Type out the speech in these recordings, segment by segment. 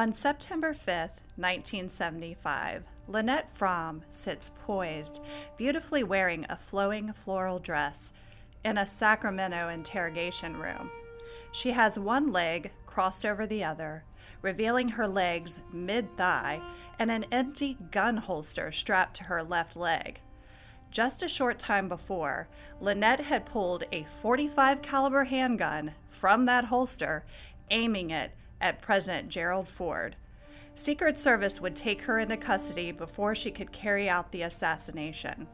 On September 5th, 1975, Lynette Fromme sits poised, beautifully wearing a flowing floral dress, in a Sacramento interrogation room. She has one leg crossed over the other, revealing her legs mid thigh and an empty gun holster strapped to her left leg. Just a short time before, Lynette had pulled a 45 caliber handgun from that holster, aiming it at President Gerald Ford. Secret Service would take her into custody before she could carry out the assassination.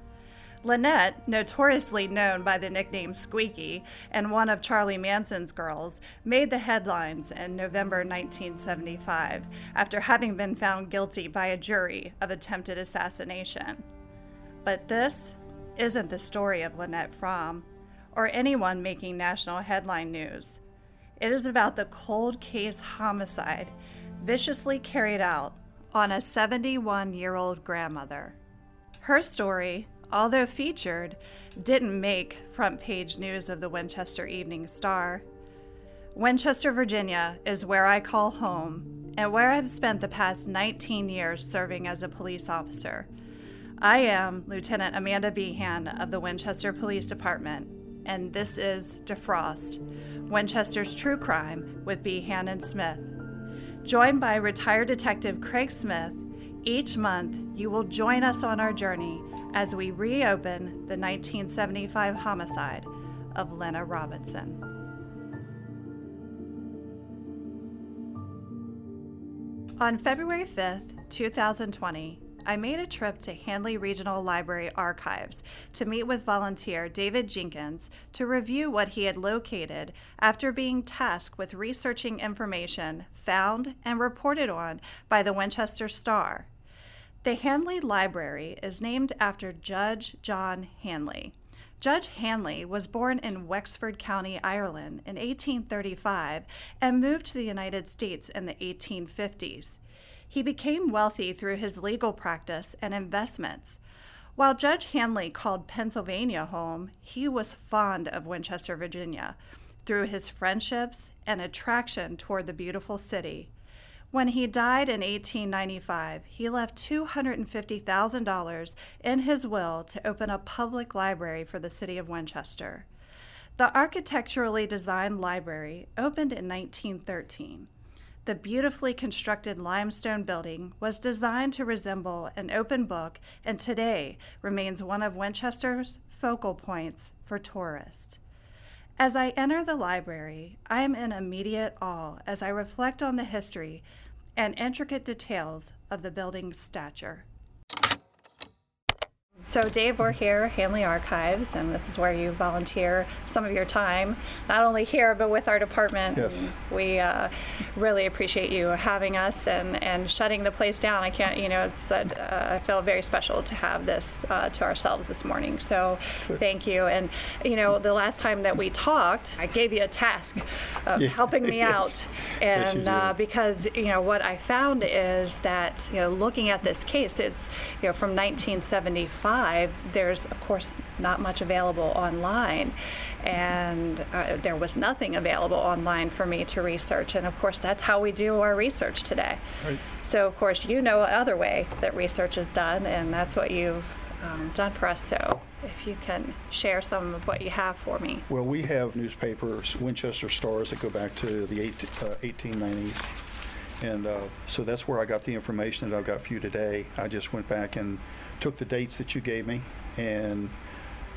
Lynette, notoriously known by the nickname Squeaky and one of Charlie Manson's girls, made the headlines in November 1975 after having been found guilty by a jury of attempted assassination. But this isn't the story of Lynette Fromme or anyone making national headline news. It is about the cold case homicide viciously carried out on a 71 year old grandmother. Her story, although featured, didn't make front page news of the Winchester Evening Star. Winchester, Virginia is where I call home and where I've spent the past 19 years serving as a police officer. I am Lieutenant Amanda Behan of the Winchester Police Department, and this is Defrost, Winchester's True Crime with Behan and Smith. Joined by retired detective Craig Smith, each month you will join us on our journey as we reopen the 1975 homicide of Lena Robinson. On February 5th, 2020, I made a trip to Handley Regional Library archives to meet with volunteer David Jenkins to review what he had located after being tasked with researching information found and reported on by the Winchester Star. The Handley Library is named after Judge John Handley. Judge Handley was born in Wexford County, Ireland in 1835 and moved to the United States in the 1850s. He became wealthy through his legal practice and investments. While Judge Handley called Pennsylvania home, he was fond of Winchester, Virginia, through his friendships and attraction toward the beautiful city. When he died in 1895, he left $250,000 in his will to open a public library for the city of Winchester. The architecturally designed library opened in 1913. The beautifully constructed limestone building was designed to resemble an open book and today remains one of Winchester's focal points for tourists. As I enter the library, I am in immediate awe as I reflect on the history and intricate details of the building's stature. So, Dave, we're here, Handley Archives, and this is where you volunteer some of your time, not only here, but with our department. Yes. We uh, really appreciate you having us and, and shutting the place down. I can't, you know, it's, uh, I feel very special to have this uh, to ourselves this morning. So, thank you. And, you know, the last time that we talked, I gave you a task of Yeah. helping me Yes. out. Yes, you And uh, because, you know, what I found is that, you know, looking at this case, it's, you know, from 1975, there's, of course, not much available online. And uh, there was nothing available online for me to research. And of course, that's how we do our research today. Right. So, of course, you know another way that research is done, and that's what you've um, done for us. So, if you can share some of what you have for me. Well, we have newspapers, Winchester Stars, that go back to the eight, uh, 1890s. And uh, so that's where I got the information that I've got for you today. I just went back and took the dates that you gave me and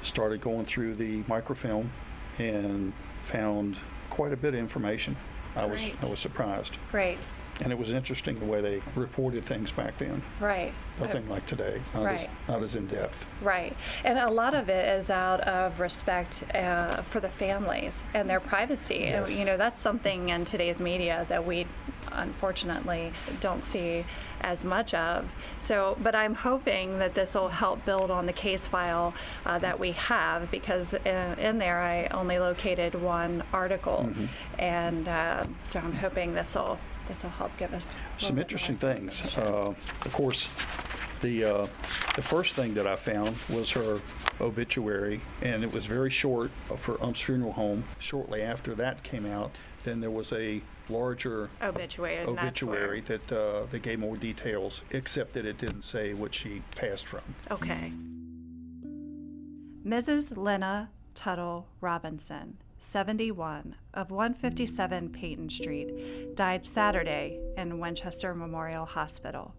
started going through the microfilm and found quite a bit of information. I was Great. I was surprised. Great. And it was interesting the way they reported things back then. Right. Nothing like today. Not as, Right. not as in depth. Right. And a lot of it is out of respect uh, for the families and their privacy. And, Yes. you know, that's something in today's media that we unfortunately don't see as much of. So, but I'm hoping that this will help build on the case file uh, that we have because in, in there I only located one article. Mm-hmm. And uh, so I'm hoping this will this will help give us Some interesting things. Uh, of course, The, uh, the first thing that I found was her obituary, and it was very short for Omps Funeral Home. Shortly after that came out, then there was a larger Obituary. and that's where- obituary that, uh, that gave more details, except that it didn't say what she passed from. Okay. Mrs. Lena Tuttle Robinson, 71, of 157 Peyton Street, died Saturday in Winchester Memorial Hospital.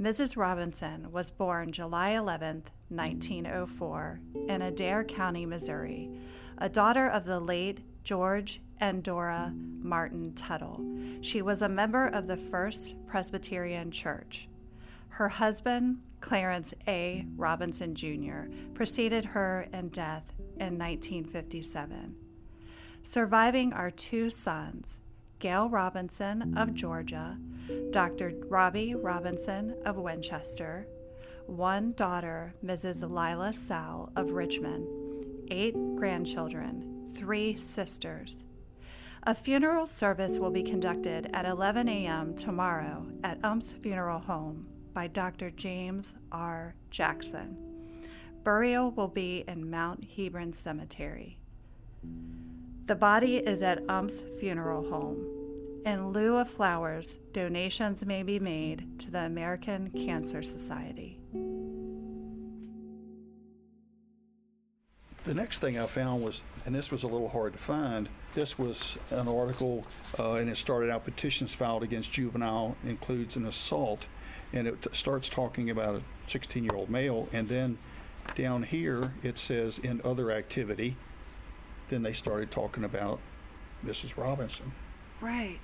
Mrs. Robinson was born July 11, 1904, in Adair County, Missouri, a daughter of the late George and Dora Martin Tuttle. She was a member of the First Presbyterian Church. Her husband, Clarence A. Robinson Jr., preceded her in death in 1957. Surviving are two sons, Gail Robinson of Georgia, Dr. Robbie Robinson of Winchester, one daughter, Mrs. Lila Sal of Richmond, eight grandchildren, three sisters. A funeral service will be conducted at 11 a.m. tomorrow at Omps Funeral Home by Dr. James R. Jackson. Burial will be in Mount Hebron Cemetery. The body is at Omps Funeral Home. In lieu of flowers, donations may be made to the American Cancer Society. The next thing I found was, and this was a little hard to find, this was an article, uh, and it started out petitions filed against juvenile includes an assault, and it starts talking about a 16 year old male, and then down here it says in other activity. Then they started talking about Mrs. Robinson. Right.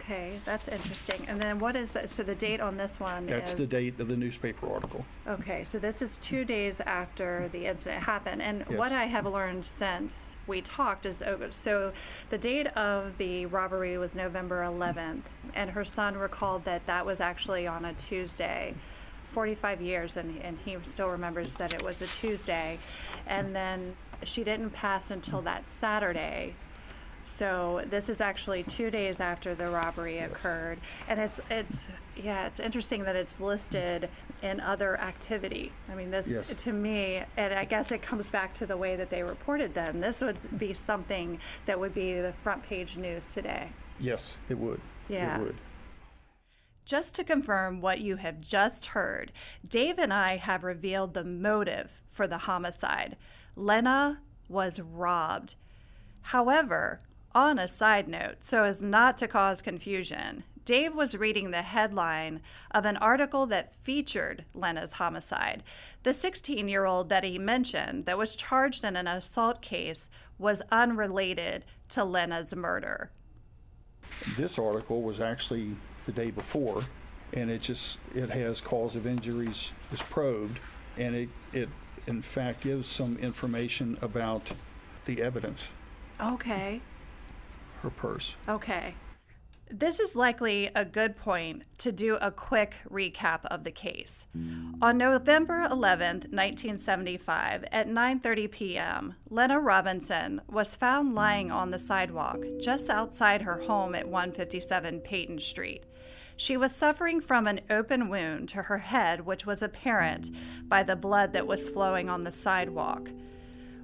Okay, that's interesting. And then what is that? So the date on this one That's is the date of the newspaper article. Okay, so this is two days after the incident happened. And what Yes. I have learned since we talked is oh, so the date of the robbery was November 11th, and her son recalled that that was actually on a Tuesday. 45 years, and, and he still remembers that it was a Tuesday. And then she didn't pass until that Saturday. So this is actually two days after the robbery occurred, and it's it's yeah, it's interesting that it's listed in other activity. I mean, this Yes. to me, and I guess it comes back to the way that they reported them. This would be something that would be the front page news today. Yes, it would. Yeah. It would. Just to confirm what you have just heard, Dave and I have revealed the motive for the homicide. Lena was robbed. However, on a side note, so as not to cause confusion, Dave was reading the headline of an article that featured Lena's homicide. The 16 year old that he mentioned that was charged in an assault case was unrelated to Lena's murder. This article was actually the day before, and it just, it has cause of injuries is probed, and it, it in fact gives some information about the evidence, Okay. Her purse. Okay. This is likely a good point to do a quick recap of the case. Hmm. On November 11th, 1975, at 9:30 p.m., Lena Robinson was found lying on the sidewalk just outside her home at 157 Peyton Street. She was suffering from an open wound to her head, which was apparent by the blood that was flowing on the sidewalk.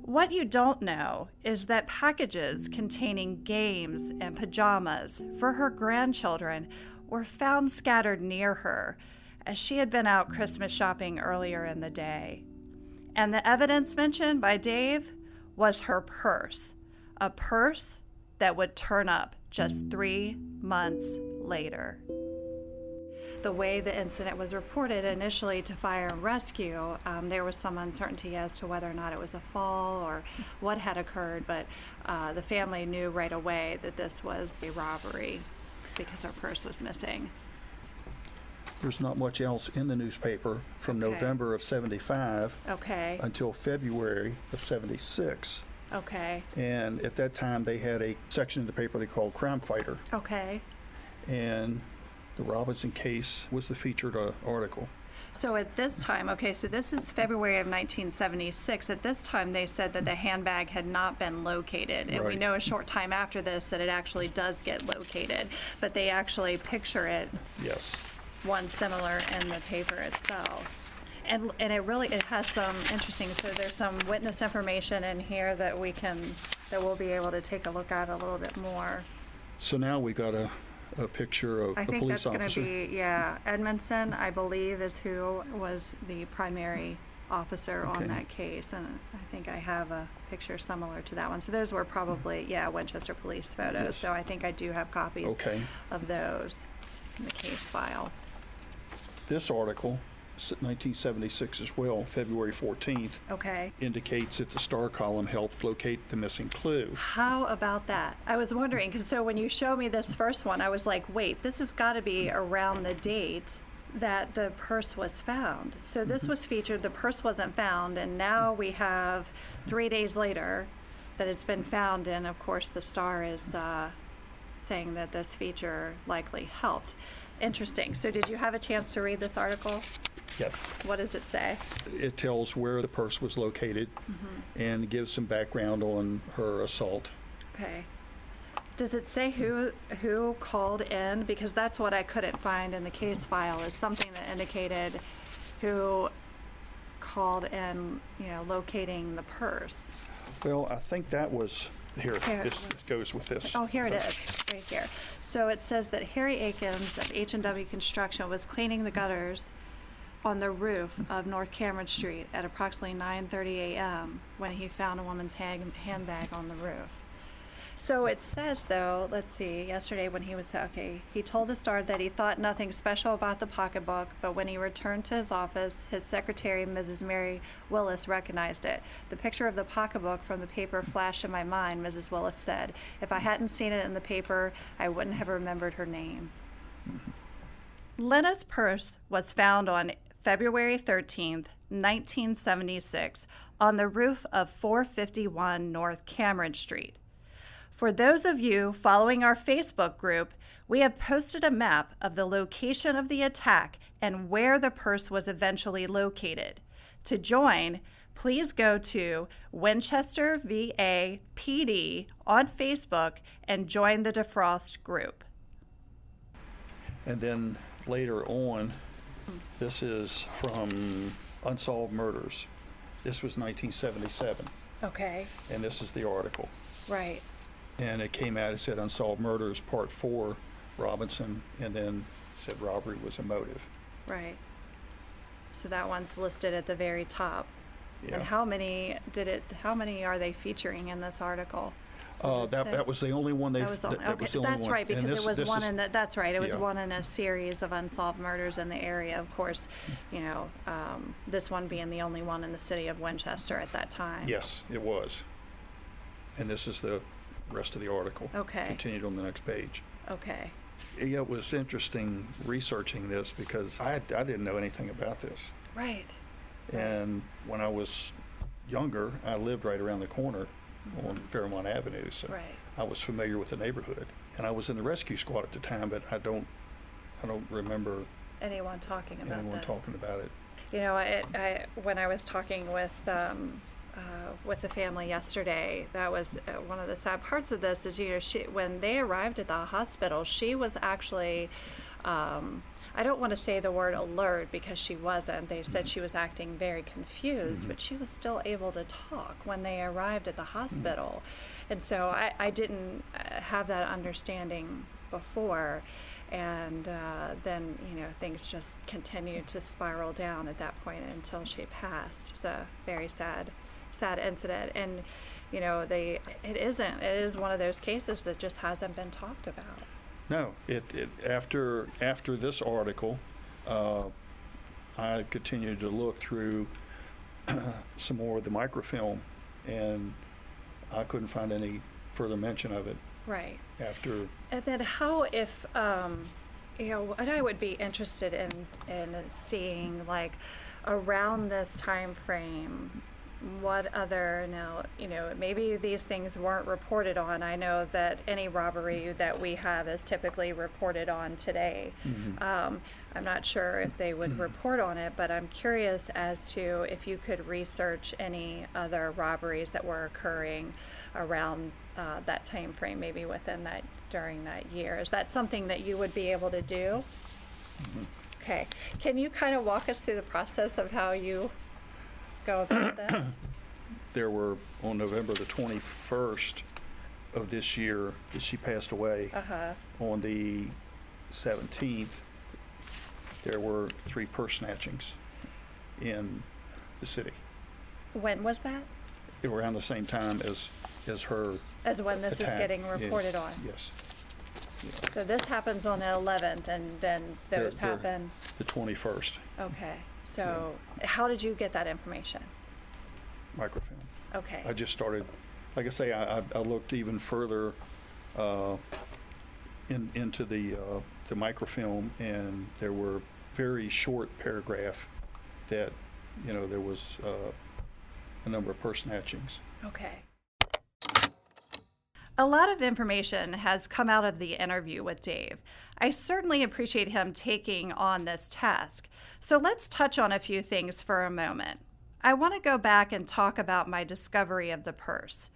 What you don't know is that packages containing games and pajamas for her grandchildren were found scattered near her as she had been out Christmas shopping earlier in the day. And the evidence mentioned by Dave was her purse, a purse that would turn up just three months later the way the incident was reported initially to fire and rescue, um, there was some uncertainty as to whether or not it was a fall or what had occurred, but uh, the family knew right away that this was a robbery because her purse was missing. There's not much else in the newspaper from Okay. November of 75 Okay. until February of 76. Okay. And at that time, they had a section of the paper they called Crime Fighter, Okay. and the Robinson case was the featured uh, article. So at this time, okay, so this is February of 1976. At this time, they said that the handbag had not been located. And we know a short time after this that it actually does get located. But they actually picture it Yes. one similar in the paper itself. And, and it really, it has some interesting, so there's some witness information in here that we can, that we'll be able to take a look at a little bit more. So now we got a, a picture of I think police that's gonna be, yeah, Edmondson, I believe, is who was the primary officer Okay. on that case, and I think I have a picture similar to that one. So those were probably, yeah, Winchester Police photos, Yes. so I think I do have copies Okay. of those in the case file. This article, 1976 as well, February 14th, Okay. indicates that the star column helped locate the missing clue. How about that? I was wondering, because so when you showed me this first one, I was like, wait, this has got to be around the date that the purse was found. So this was featured, the purse wasn't found, and now we have three days later that it's been found, and of course the star is uh, saying that this feature likely helped. Interesting. So did you have a chance to read this article? Yes. What does it say? It tells where the purse was located Mm-hmm. and gives some background on her assault. Okay. Does it say who who called in? Because that's what I couldn't find in the case file is something that indicated who called in, you know, locating the purse. Well, I think that was, here, Here, this goes with this. Oh, here it is, right here. So it says that Harry Akins of H&W Construction was cleaning the gutters on the roof of North Cameron Street at approximately 9:30 a.m. when he found a woman's hand, handbag on the roof. So it says though, let's see, yesterday when he was okay, he told the Star that he thought nothing special about the pocketbook, but when he returned to his office, his secretary, Mrs. Mary Willis, recognized it. The picture of the pocketbook from the paper flashed in my mind, Mrs. Willis said. If I hadn't seen it in the paper, I wouldn't have remembered her name. Hmm. Lena's purse was found on February 13th, 1976, on the roof of 451 North Cameron Street. For those of you following our Facebook group, we have posted a map of the location of the attack and where the purse was eventually located. To join, please go to Winchester VA PD on Facebook and join the defrost group. And then later on, this is from Unsolved Murders. This was 1977, Okay, and this is the article. right. And it came out, it said Unsolved Murders, Part 4, Robinson, and then said robbery was a motive. Right. So that one's listed at the very top. Yeah. And how many did it? How many are they featuring in this article? Uh, that, that was the only one they, That was that on, that okay, was the only that's one. right because this- it was one is- in the. That's right. It was yeah. one in a series of unsolved murders in the area. Of course, you know, um, this one being the only one in the city of Winchester at that time. Yes, it was. And this is the rest of the article. Okay. Continued on the next page. Okay. It was interesting researching this because I, I didn't know anything about this. Right. And when I was younger, I lived right around the corner on Fairmont Avenue, so Right. I was familiar with the neighborhood. And I was in the rescue squad at the time, but I don't, I don't remember Anyone talking about anyone this? talking about it. You know, it, I, when I was talking with um, uh, with the family yesterday, that was uh, one of the sad parts of this. Is you know, she when they arrived at the hospital, she was actually. Um, I don't want to say the word alert because she wasn't. They said she was acting very confused, but she was still able to talk when they arrived at the hospital. And so I, I didn't uh, have that understanding before. And uh, then, you know, things just continued to spiral down at that point until she passed. It's a very sad, sad incident. And, you know, they, it isn't, it is one of those cases that just hasn't been talked about. No, it, it after after this article, uh, I continued to look through some more of the microfilm, and I couldn't find any further mention of it Right. after. And then how if um, you know what I would be interested in in seeing like around this time frame what other now you know maybe these things weren't reported on. I know that any robbery that we have is typically reported on today. Um, i'm not sure if they would report on it but i'm curious as to if you could research any other robberies that were occurring around uh, that time frame maybe within that during that year. Is that something that you would be able to do? Okay. Can you kind of walk us through the process of how you go about this? There were, on November the 21st of this year, that she passed away. Uh-huh. On the 17th, there were three purse snatchings in the city. When was that? Around the same time as, as her As when this is attack. getting reported on? Yes. So this happens on the 11th and then those happen? The 21st, Okay. So how did you get that information? microfilm. Okay. I just started, like I say, I, I- I looked even further uh, in, into the, uh, the microfilm, and there were very short paragraph that, you know, there was uh, a number of purse snatchings. Okay. A lot of information has come out of the interview with Dave. I certainly appreciate him taking on this task. So let's touch on a few things for a moment. I want to go back and talk about my discovery of the purse.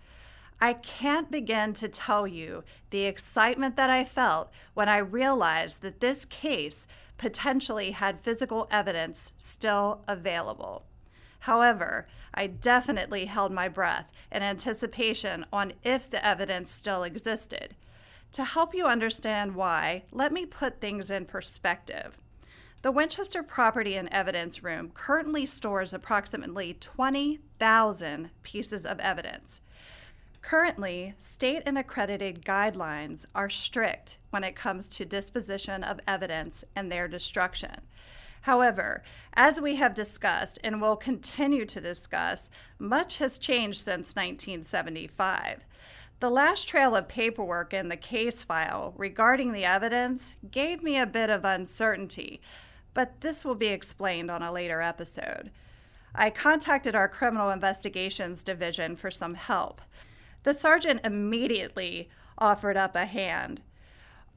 I can't begin to tell you the excitement that I felt when I realized that this case potentially had physical evidence still available. However, I definitely held my breath in anticipation on if the evidence still existed. To help you understand why, let me put things in perspective. The Winchester Property and Evidence Room currently stores approximately 20,000 pieces of evidence. Currently, state and accredited guidelines are strict when it comes to disposition of evidence and their destruction. However, as we have discussed and will continue to discuss, much has changed since 1975. The last trail of paperwork in the case file regarding the evidence gave me a bit of uncertainty, but this will be explained on a later episode. I contacted our Criminal Investigations Division for some help. The sergeant immediately offered up a hand.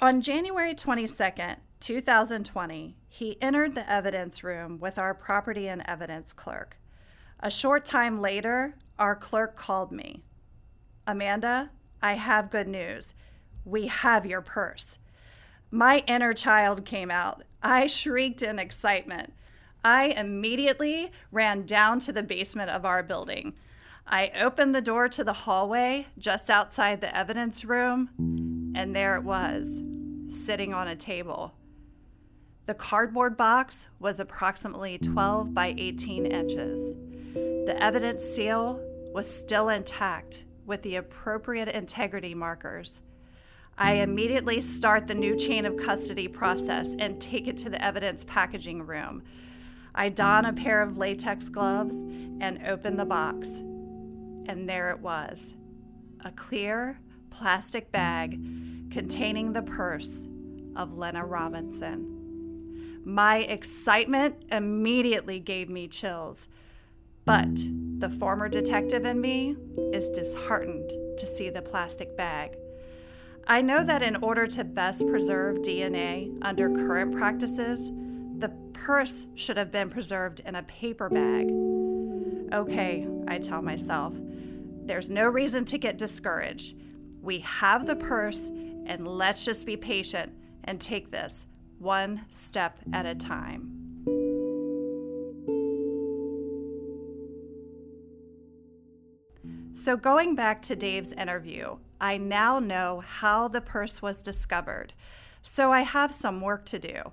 On January 22nd, 2020, he entered the evidence room with our property and evidence clerk. A short time later, our clerk called me. Amanda, I have good news. We have your purse. My inner child came out. I shrieked in excitement. I immediately ran down to the basement of our building. I opened the door to the hallway just outside the evidence room, and there it was, sitting on a table. The cardboard box was approximately 12 by 18 inches. The evidence seal was still intact with the appropriate integrity markers. I immediately start the new chain of custody process and take it to the evidence packaging room. I don a pair of latex gloves and open the box. And there it was a clear plastic bag containing the purse of Lena Robinson. My excitement immediately gave me chills, but the former detective in me is disheartened to see the plastic bag. I know that in order to best preserve DNA under current practices, the purse should have been preserved in a paper bag. Okay, I tell myself, there's no reason to get discouraged. We have the purse, and let's just be patient and take this one step at a time. So, going back to Dave's interview, I now know how the purse was discovered. So, I have some work to do.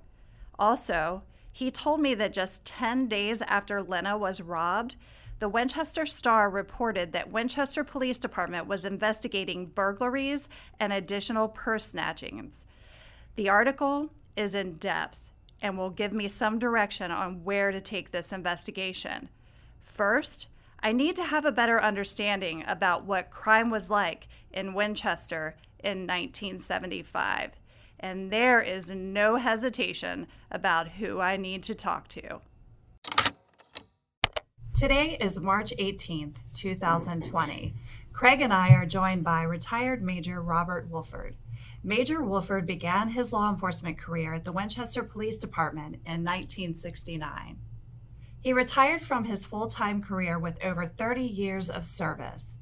Also, he told me that just 10 days after Lena was robbed, the Winchester Star reported that Winchester Police Department was investigating burglaries and additional purse snatchings. The article is in depth and will give me some direction on where to take this investigation. First, I need to have a better understanding about what crime was like in Winchester in 1975. And there is no hesitation about who I need to talk to. Today is March 18th, 2020. Craig and I are joined by retired Major Robert Wolford. Major Wolford began his law enforcement career at the Winchester Police Department in 1969. He retired from his full time career with over 30 years of service.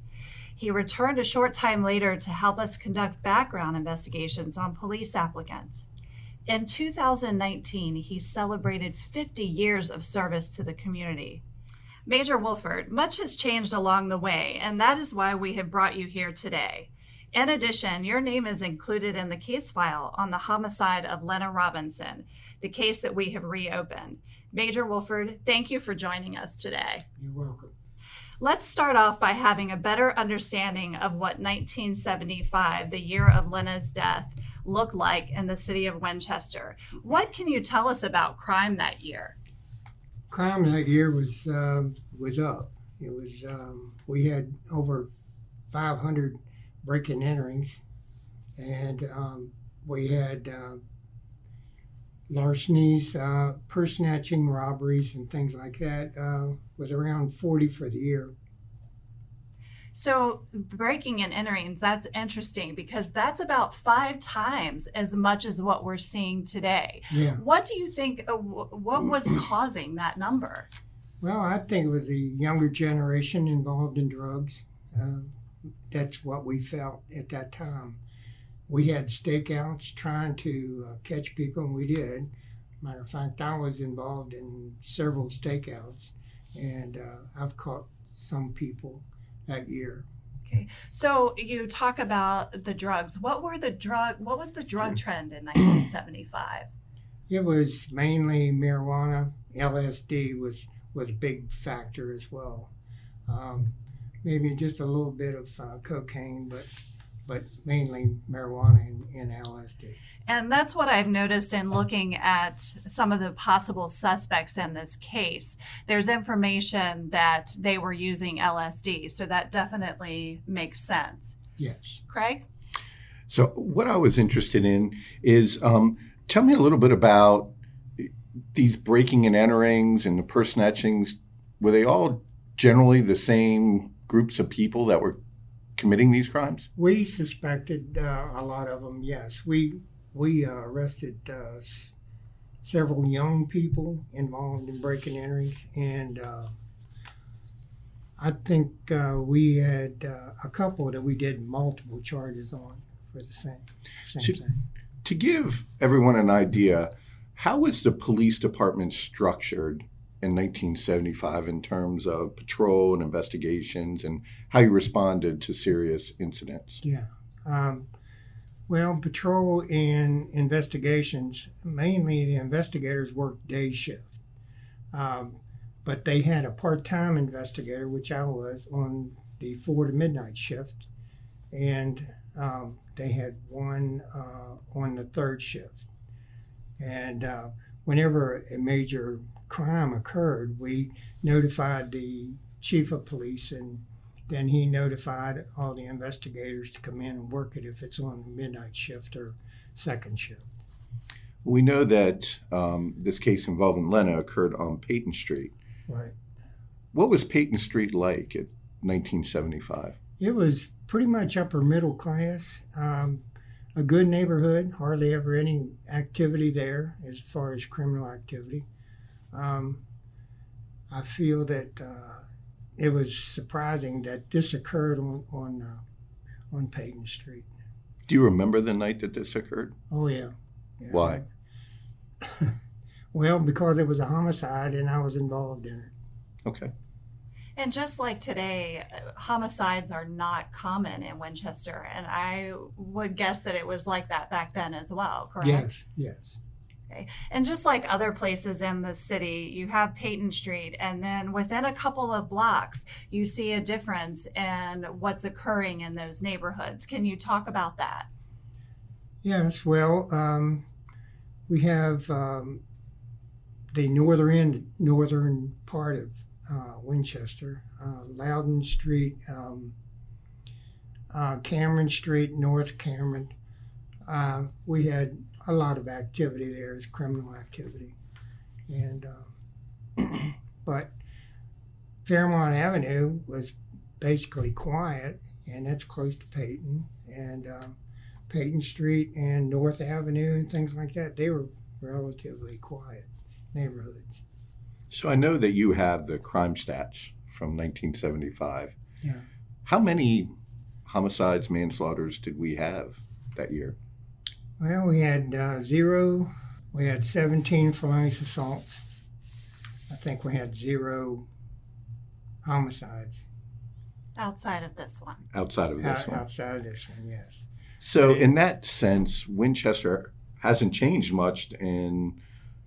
He returned a short time later to help us conduct background investigations on police applicants. In 2019, he celebrated 50 years of service to the community. Major Wolford, much has changed along the way, and that is why we have brought you here today. In addition, your name is included in the case file on the homicide of Lena Robinson, the case that we have reopened. Major Wolford, thank you for joining us today. You're welcome. Let's start off by having a better understanding of what 1975, the year of Lena's death, looked like in the city of Winchester. What can you tell us about crime that year? Crime that year was um, was up. It was um, we had over 500 break-in enterings, and um, we had uh, larcenies, uh, purse snatching, robberies, and things like that. Uh, was around 40 for the year. So, breaking and enterings, that's interesting because that's about five times as much as what we're seeing today. Yeah. What do you think, uh, what was causing that number? Well, I think it was the younger generation involved in drugs. Uh, that's what we felt at that time. We had stakeouts trying to uh, catch people, and we did. Matter of fact, I was involved in several stakeouts, and uh, I've caught some people that year. Okay, so, you talk about the drugs. What were the drug, what was the drug trend in 1975? It was mainly marijuana. LSD was was a big factor as well. Um, maybe just a little bit of uh, cocaine, but but mainly marijuana and, and LSD. And that's what I've noticed in looking at some of the possible suspects in this case. There's information that they were using LSD, so that definitely makes sense. Yes. Craig? So, what I was interested in is um, tell me a little bit about these breaking and enterings and the purse snatchings. Were they all generally the same groups of people that were committing these crimes? We suspected uh, a lot of them. Yes, we we uh, arrested uh, s- several young people involved in breaking and enterings, and uh, I think uh, we had uh, a couple that we did multiple charges on for the same same Should- thing. To give everyone an idea, how was the police department structured in 1975 in terms of patrol and investigations and how you responded to serious incidents? Yeah. Um, well, patrol and investigations, mainly the investigators worked day shift. Um, but they had a part time investigator, which I was, on the four to midnight shift. And um, they had one uh, on the third shift. And uh, whenever a major crime occurred, we notified the chief of police and then he notified all the investigators to come in and work it if it's on midnight shift or second shift. We know that um, this case involving Lena occurred on Peyton Street. Right. What was Peyton Street like in 1975? It was pretty much upper middle class, um, a good neighborhood, hardly ever any activity there as far as criminal activity. Um, I feel that uh, it was surprising that this occurred on on uh, on Peyton Street. Do you remember the night that this occurred? Oh yeah. yeah. Why? well, because it was a homicide and I was involved in it. Okay. And just like today, uh, homicides are not common in Winchester. And I would guess that it was like that back then as well, correct? Yes, yes. And just like other places in the city, you have Peyton Street, and then within a couple of blocks, you see a difference in what's occurring in those neighborhoods. Can you talk about that? Yes, well, um, we have um, the northern end, northern part of uh, Winchester, uh, Loudoun Street, um, uh, Cameron Street, North Cameron. Uh, we had a lot of activity there is criminal activity, and um, but Fairmont Avenue was basically quiet, and that's close to Peyton, and um, Peyton Street and North Avenue and things like that. They were relatively quiet neighborhoods. So I know that you have the crime stats from 1975. Yeah. How many homicides, manslaughters did we have that year? Well, we had uh, zero. We had 17 felonious assaults. I think we had zero homicides Outside of this one. outside of this out, one. outside of this one. Yes. So, in that sense, Winchester hasn't changed much in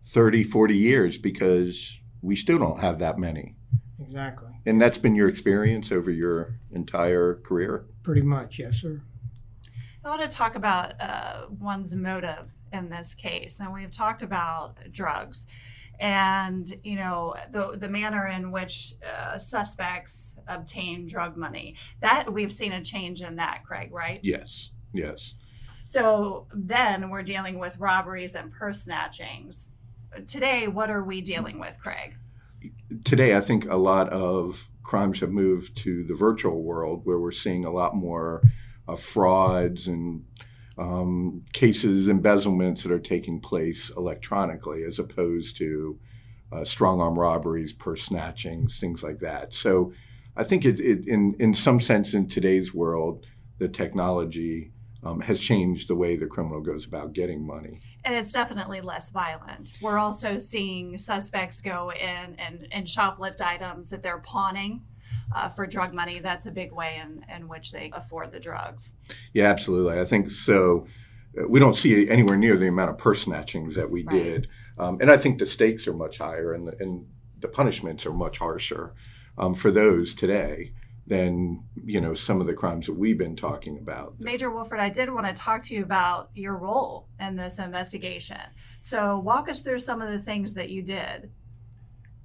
30, 40 years because we still don't have that many. Exactly. And that's been your experience over your entire career? Pretty much. Yes, sir. I want to talk about uh, one's motive in this case. And we've talked about drugs and, you know, the, the manner in which uh, suspects obtain drug money. That we've seen a change in that, Craig, right? Yes, yes. So then we're dealing with robberies and purse snatchings. Today, what are we dealing with, Craig? Today, I think a lot of crimes have moved to the virtual world where we're seeing a lot more uh, frauds and um, cases, embezzlements that are taking place electronically as opposed to uh, strong arm robberies, purse snatchings, things like that. So I think it, it in, in some sense, in today's world, the technology um, has changed the way the criminal goes about getting money. And it's definitely less violent. We're also seeing suspects go in and, and shoplift items that they're pawning uh, for drug money. That's a big way in, in which they afford the drugs. Yeah, absolutely. I think so. Uh, We don't see anywhere near the amount of purse snatchings that we Right. did, um, and I think the stakes are much higher and the, and the punishments are much harsher um, for those today than you know some of the crimes that we've been talking about. Major Wolford, I did want to talk to you about your role in this investigation. So, walk us through some of the things that you did.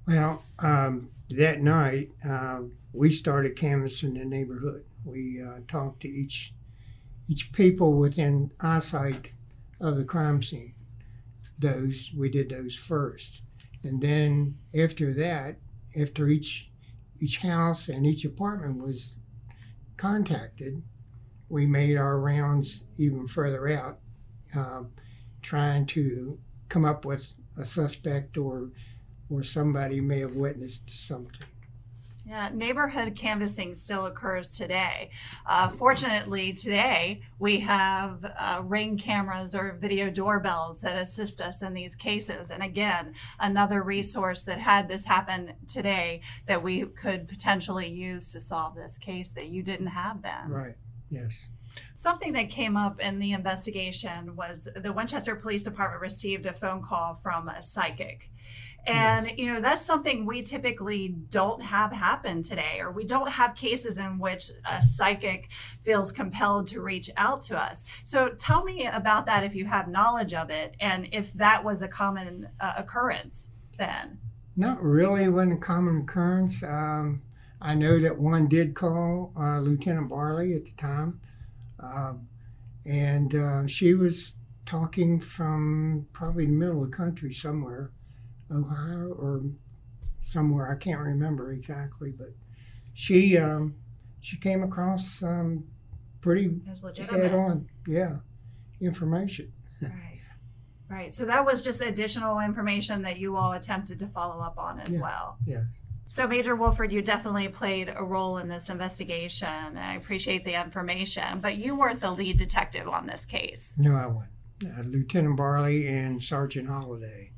Well, um, that night um, we started canvassing the neighborhood. We uh, talked to each each people within eyesight of the crime scene. Those we did those first, and then after that, after each each house and each apartment was contacted, we made our rounds even further out, uh, trying to come up with a suspect or or somebody may have witnessed something. Yeah, neighborhood canvassing still occurs today. Uh, fortunately, today we have uh, ring cameras or video doorbells that assist us in these cases. And again, another resource that had this happen today that we could potentially use to solve this case that you didn't have then. Right. Yes. Something that came up in the investigation was the Winchester Police Department received a phone call from a psychic. And, you know, that's something we typically don't have happen today, or we don't have cases in which a psychic feels compelled to reach out to us. So tell me about that if you have knowledge of it and if that was a common uh, occurrence then. Not really wasn't a common occurrence. Um, I know that one did call uh, Lieutenant Barley at the time, um, and uh, she was talking from probably the middle of the country somewhere, Ohio or somewhere. I can't remember exactly, but she um, she came across um, pretty head on, yeah, information. Right. Right. So that was just additional information that you all attempted to follow up on as Yeah. well. Yes. So, Major Wolford, you definitely played a role in this investigation. I appreciate the information, but you weren't the lead detective on this case. No, I wasn't. Uh, Lieutenant Barley and Sergeant Holliday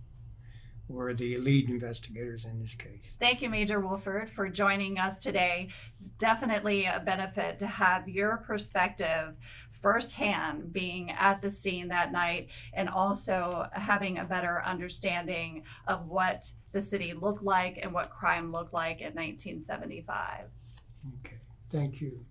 were the lead investigators in this case. Thank you, Major Wolford, for joining us today. It's definitely a benefit to have your perspective firsthand being at the scene that night and also having a better understanding of what the city looked like and what crime looked like in 1975. Okay, thank you.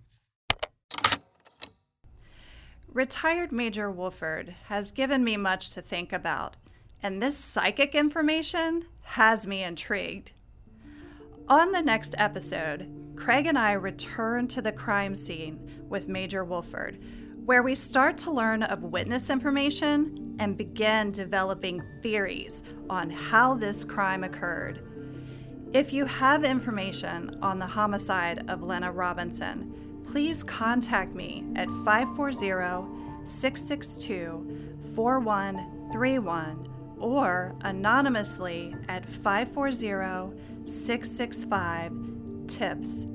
Retired Major Wolford has given me much to think about, and this psychic information has me intrigued. On the next episode, Craig and I return to the crime scene with Major Wolford, where we start to learn of witness information and begin developing theories on how this crime occurred. If you have information on the homicide of Lena Robinson, please contact me at 540 662 4131 or anonymously at 540 665 TIPS.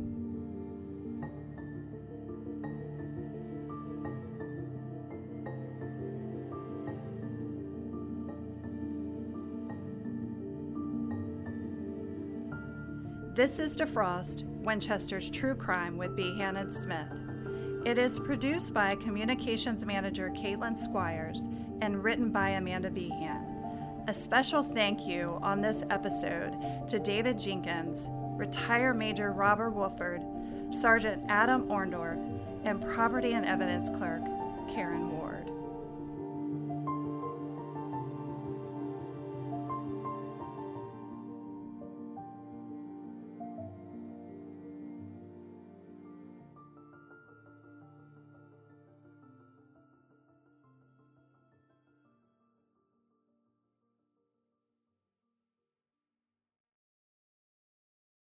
This is Defrost, Winchester's True Crime with Behan and Smith. It is produced by communications manager Caitlin Squires and written by Amanda Behan. A special thank you on this episode to David Jenkins, Retired Major Robert Wolford, Sergeant Adam Orndorff, and Property and Evidence Clerk Karen Ward.